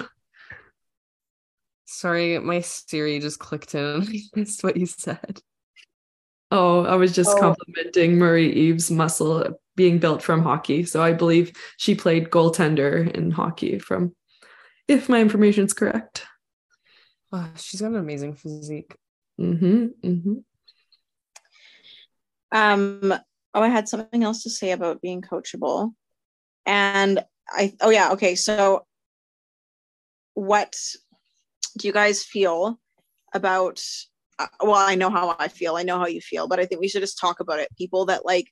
Sorry, my Siri just clicked in. *laughs* I missed what you said. Oh, I was just oh. complimenting Marie Eve's muscle being built from hockey. So I believe she played goaltender in hockey from, if my information is correct. Oh, she's got an amazing physique. Mm-hmm. Mm-hmm. Um, oh, I had something else to say about being coachable. And I oh yeah, okay. So what do you guys feel about uh, well i know how i feel i know how you feel but i think we should just talk about it people that like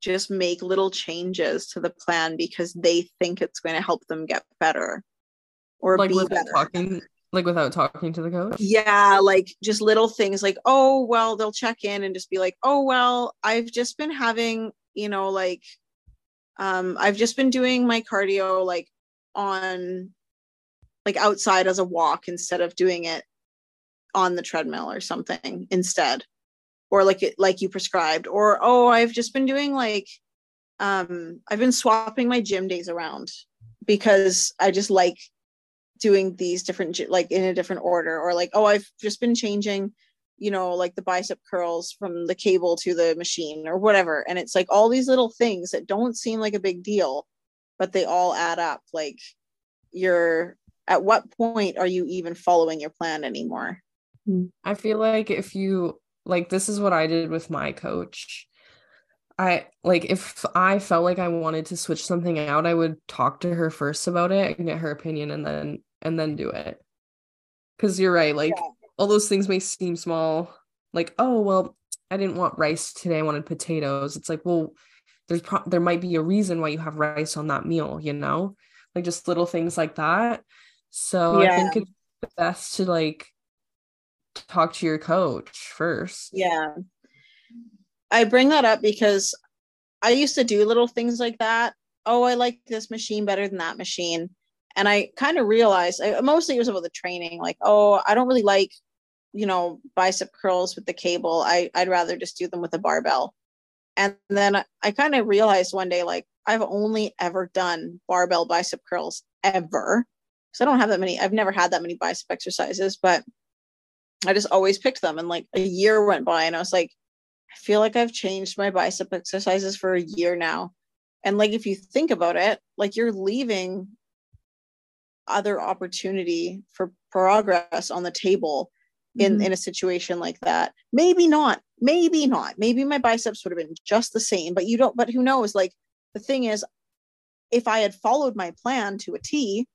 just make little changes to the plan because they think it's going to help them get better or like be better. talking like without talking to the coach? Yeah like just little things like oh well they'll check in and just be like oh well i've just been having you know like um i've just been doing my cardio like on like outside as a walk instead of doing it on the treadmill or something instead. Or like it like you prescribed or oh i've just been doing like um i've been swapping my gym days around because i just like doing these different like in a different order or like oh i've just been changing you know like the bicep curls from the cable to the machine or whatever. And it's like all these little things that don't seem like a big deal but they all add up. Like you're at what point are you even following your plan anymore? Hmm. i feel like if you like this is what i did with my coach. I like if i felt like i wanted to switch something out i would talk to her first about it and get her opinion and then and then do it because you're right like yeah. all those things may seem small like oh well i didn't want rice today i wanted potatoes it's like well there's pro- there might be a reason why you have rice on that meal you know like just little things like that so yeah. I think it's best to like talk to your coach first. Yeah. I bring that up because I used to do little things like that. Oh, I like this machine better than that machine. And I kind of realized I, mostly it was about the training. Like, oh, I don't really like, you know, bicep curls with the cable. I, I'd rather just do them with a barbell. And then I, I kind of realized one day, like, I've only ever done barbell bicep curls ever. So I don't have that many, I've never had that many bicep exercises, but I just always picked them. And like a year went by and I was like, I feel like I've changed my bicep exercises for a year now. And like if you think about it, like you're leaving other opportunity for progress on the table in mm-hmm. in a situation like that. Maybe not. Maybe not. Maybe my biceps would have been just the same, but you don't but who knows like the thing is if I had followed my plan to a T,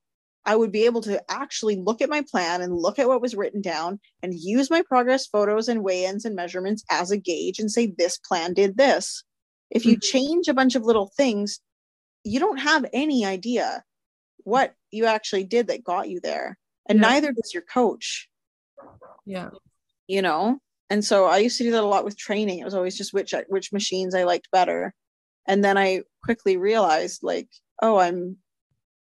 I would be able to actually look at my plan and look at what was written down and use my progress photos and weigh ins and measurements as a gauge and say, this plan did this. If you mm-hmm. change a bunch of little things, you don't have any idea what you actually did that got you there. And yeah. neither does your coach. Yeah. You know? And so I used to do that a lot with training. It was always just which which machines I liked better. And then I quickly realized like, oh, I'm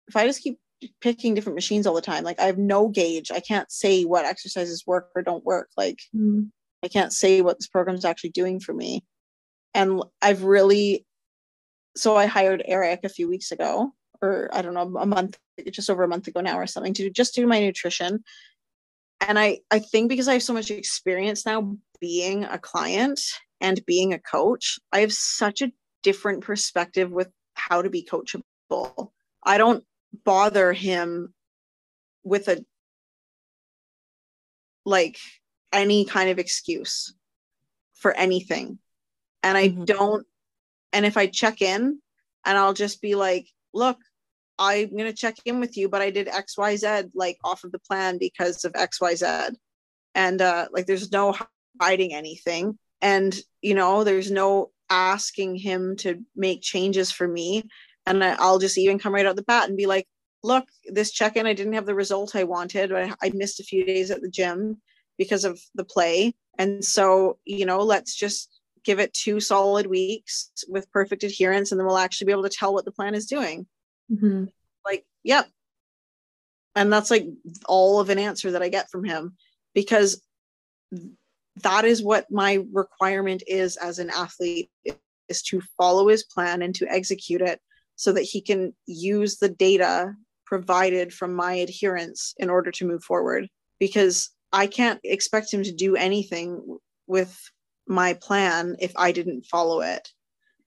if I just keep picking different machines all the time. Like I have no gauge. I can't say what exercises work or don't work. Like mm. I can't say what this program's actually doing for me. And I've really so I hired Eric a few weeks ago, or I don't know, a month, just over a month ago now or something, to just do my nutrition. And I I think because I have so much experience now being a client and being a coach, I have such a different perspective with how to be coachable. I don't bother him with a like any kind of excuse for anything and i mm-hmm. don't and if i check in and i'll just be like look i'm going to check in with you but i did xyz like off of the plan because of xyz and uh like there's no hiding anything and you know there's no asking him to make changes for me and I'll just even come right out the bat and be like, look, this check in, I didn't have the result I wanted. I, I missed a few days at the gym because of the play. And so, you know, let's just give it two solid weeks with perfect adherence, and then we'll actually be able to tell what the plan is doing. Mm-hmm. Like, yep. And that's like all of an answer that I get from him because that is what my requirement is as an athlete is to follow his plan and to execute it so that he can use the data provided from my adherence in order to move forward because I can't expect him to do anything with my plan if I didn't follow it,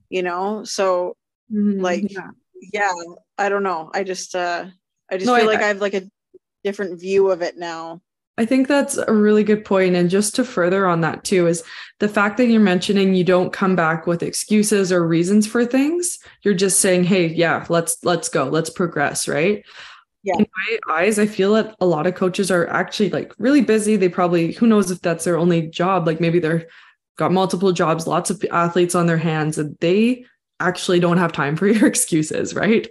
you know? So mm-hmm. like yeah. yeah. I don't know. I just uh I just no, feel I, like I have like a different view of it now. I think that's a really good point. And just to further on that too, is the fact that you're mentioning you don't come back with excuses or reasons for things. You're just saying, hey, yeah, let's let's go, let's progress, right? Yeah. In my eyes, I feel that a lot of coaches are actually like really busy. They probably, who knows if that's their only job, like maybe they're got multiple jobs, lots of athletes on their hands, and they actually don't have time for *laughs* your excuses, right?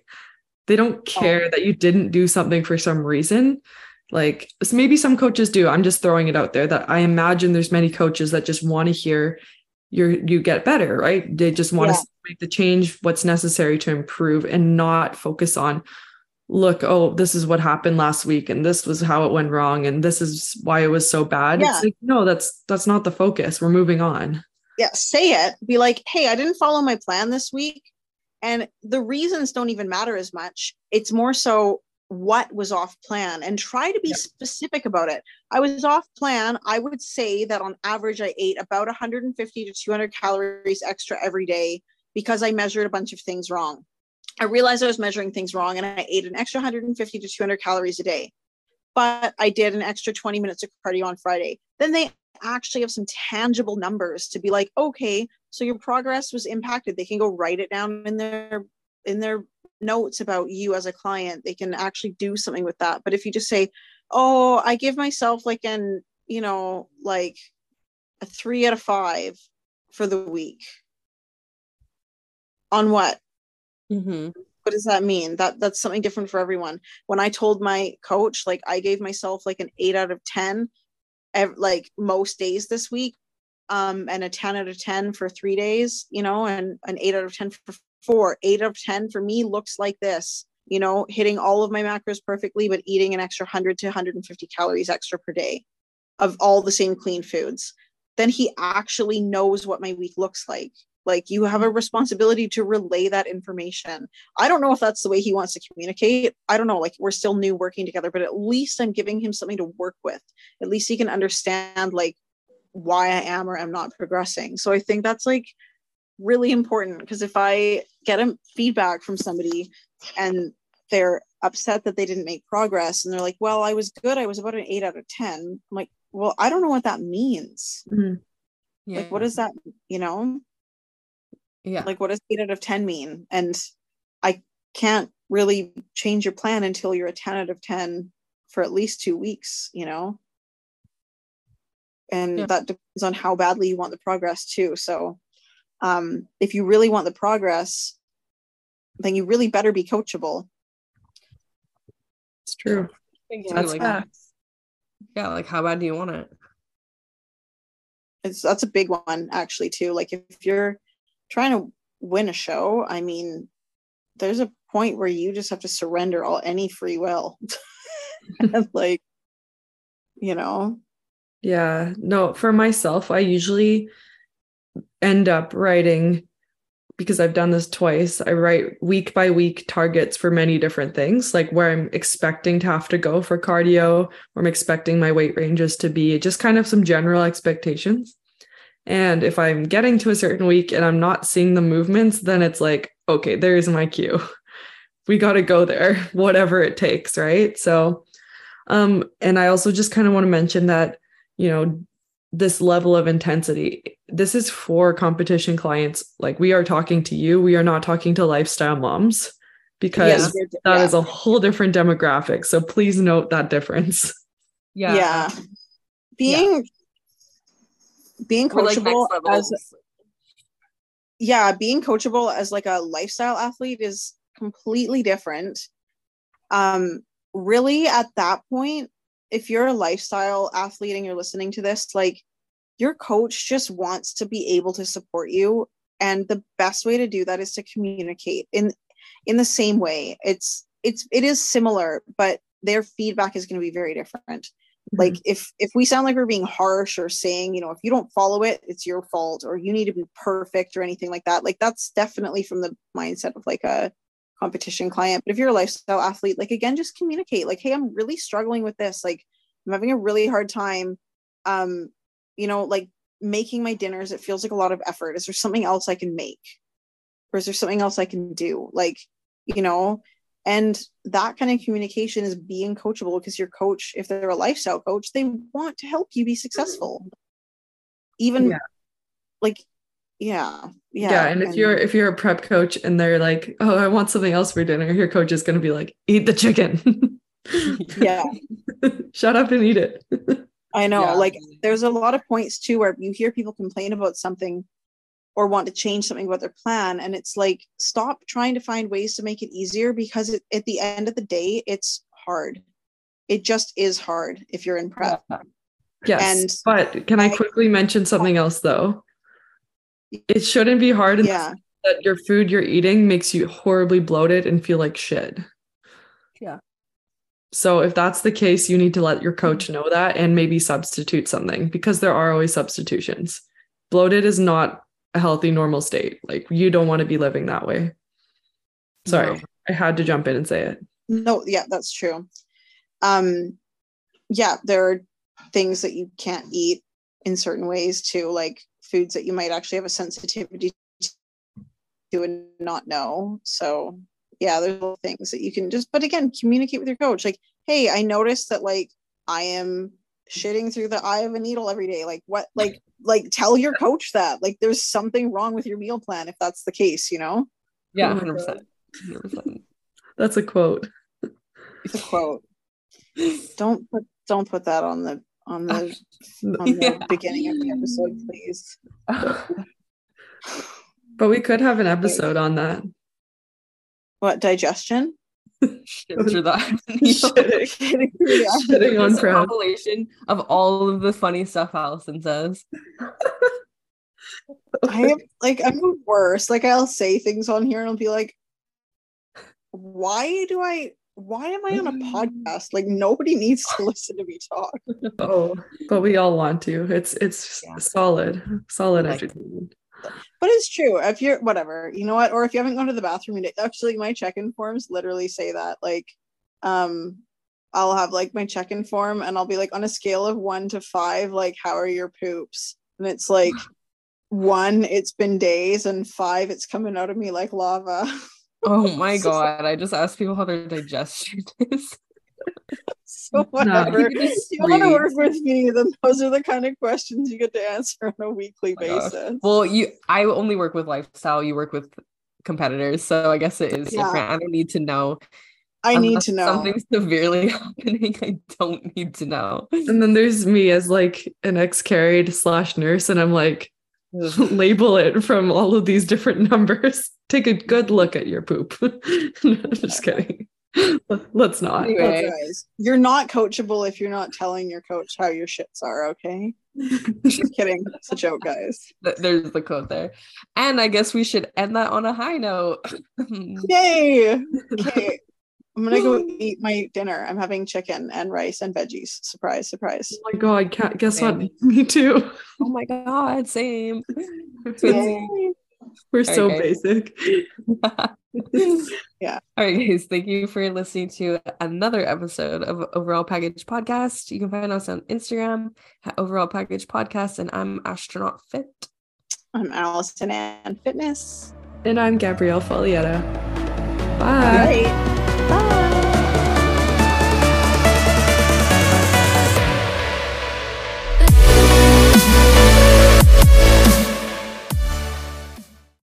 They don't oh. care that you didn't do something for some reason like maybe some coaches do i'm just throwing it out there that i imagine there's many coaches that just want to hear you're you get better right they just want yeah. to make the change what's necessary to improve and not focus on look oh this is what happened last week and this was how it went wrong and this is why it was so bad yeah. it's like no that's that's not the focus we're moving on yeah say it be like hey i didn't follow my plan this week and the reasons don't even matter as much it's more so what was off plan and try to be yep. specific about it. I was off plan. I would say that on average, I ate about 150 to 200 calories extra every day because I measured a bunch of things wrong. I realized I was measuring things wrong and I ate an extra 150 to 200 calories a day. But I did an extra 20 minutes of cardio on Friday. Then they actually have some tangible numbers to be like, okay, so your progress was impacted. They can go write it down in their in their notes about you as a client they can actually do something with that but if you just say oh i give myself like an you know like a three out of five for the week on what mm-hmm. what does that mean that that's something different for everyone when i told my coach like i gave myself like an eight out of ten ev- like most days this week um, and a 10 out of 10 for three days, you know, and an eight out of 10 for four. Eight out of 10 for me looks like this, you know, hitting all of my macros perfectly, but eating an extra 100 to 150 calories extra per day of all the same clean foods. Then he actually knows what my week looks like. Like you have a responsibility to relay that information. I don't know if that's the way he wants to communicate. I don't know. Like we're still new working together, but at least I'm giving him something to work with. At least he can understand like why I am or am not progressing. So I think that's like really important because if I get a feedback from somebody and they're upset that they didn't make progress and they're like, well, I was good. I was about an eight out of 10. I'm like, well, I don't know what that means. Mm-hmm. Yeah. Like, what does that, you know? Yeah. Like, what does eight out of 10 mean? And I can't really change your plan until you're a 10 out of 10 for at least two weeks, you know? and yeah. that depends on how badly you want the progress too so um, if you really want the progress then you really better be coachable it's true that's like, yeah like how bad do you want it it's that's a big one actually too like if you're trying to win a show i mean there's a point where you just have to surrender all any free will *laughs* like you know yeah. No, for myself, I usually end up writing because I've done this twice. I write week by week targets for many different things, like where I'm expecting to have to go for cardio, where I'm expecting my weight ranges to be, just kind of some general expectations. And if I'm getting to a certain week and I'm not seeing the movements, then it's like, okay, there's my cue. We got to go there, *laughs* whatever it takes. Right. So, um, and I also just kind of want to mention that you know this level of intensity this is for competition clients like we are talking to you we are not talking to lifestyle moms because yes, that yeah. is a whole different demographic so please note that difference yeah yeah being yeah. Being coachable like as yeah being coachable as like a lifestyle athlete is completely different um really at that point if you're a lifestyle athlete and you're listening to this, like your coach just wants to be able to support you. And the best way to do that is to communicate in in the same way. It's it's it is similar, but their feedback is going to be very different. Mm-hmm. Like if if we sound like we're being harsh or saying, you know, if you don't follow it, it's your fault or you need to be perfect or anything like that. Like that's definitely from the mindset of like a competition client. But if you're a lifestyle athlete, like again, just communicate like, hey, I'm really struggling with this. Like I'm having a really hard time. Um, you know, like making my dinners, it feels like a lot of effort. Is there something else I can make? Or is there something else I can do? Like, you know, and that kind of communication is being coachable because your coach, if they're a lifestyle coach, they want to help you be successful. Even yeah. like yeah yeah yeah and if and, you're if you're a prep coach and they're like oh i want something else for dinner your coach is going to be like eat the chicken *laughs* yeah *laughs* shut up and eat it i know yeah. like there's a lot of points too where you hear people complain about something or want to change something about their plan and it's like stop trying to find ways to make it easier because it, at the end of the day it's hard it just is hard if you're in prep yes and but can I, I quickly mention something else though it shouldn't be hard yeah. that your food you're eating makes you horribly bloated and feel like shit. Yeah. So if that's the case, you need to let your coach mm-hmm. know that and maybe substitute something because there are always substitutions. Bloated is not a healthy normal state. Like you don't want to be living that way. Sorry, no. I had to jump in and say it. No, yeah, that's true. Um yeah, there are things that you can't eat in certain ways too, like foods that you might actually have a sensitivity to and not know. So yeah, there's things that you can just, but again, communicate with your coach. Like, hey, I noticed that like I am shitting through the eye of a needle every day. Like what like like tell your coach that. Like there's something wrong with your meal plan if that's the case, you know? Yeah, 100%. 100%. *laughs* That's a quote. It's a quote. don't put don't put that on the on the, *laughs* on the yeah. beginning of the episode, please. *sighs* but we could have an episode on that. What digestion? Shit that. *laughs* *laughs* shitting, shitting on compilation of all of the funny stuff Alison says. I am like I'm the worst. Like I'll say things on here and I'll be like, why do I why am I on a Mm. podcast? Like nobody needs to listen to me talk. *laughs* Oh, but we all want to. It's it's Yeah. solid, solid Like- entertainment. But it's true. If you're whatever, you know what? Or if you haven't gone to the bathroom, yet- actually my check-in forms literally say that. Like, um, I'll have like my check-in form and I'll be like on a scale of one to five, like, how are your poops? And it's like *sighs* one, it's been days, and five, it's coming out of me like lava. Oh my *laughs* god! I just asked people how their digestion *laughs* is. *laughs* so whatever. You can just you want to work with me, then those are the kind of questions you get to answer on a weekly Oh my gosh. basis. Well, you I only work with lifestyle. You work with competitors, so I guess it is Yeah. different. I don't need to know. I need to know. something severely *laughs* happening. I don't need to know. And then there's me as like an ex-carried slash nurse, and I'm like, *laughs* label it from all of these different numbers. Take a good look at your poop. No, just kidding. *laughs* Let's not. Anyway. Guys, you're not coachable if you're not telling your coach how your shits are, okay? *laughs* Just kidding. It's a joke, guys. There's the quote there. And I guess we should end that on a high note. *laughs* Yay! Okay. I'm gonna go eat my dinner. I'm having chicken and rice and veggies. Surprise, surprise. Oh my god, ca- guess what? Me too. oh my god, same. Yay. We're so Okay. basic. *laughs* Yeah. All right, guys. Thank you for listening to another episode of Overall Package Podcast. You can find us on Instagram at Overall Package Podcast, and I'm Ashtronaut Fit. I'm Alison Anne Fitness. And I'm Gabrielle Foglietta. Bye. Bye. Bye.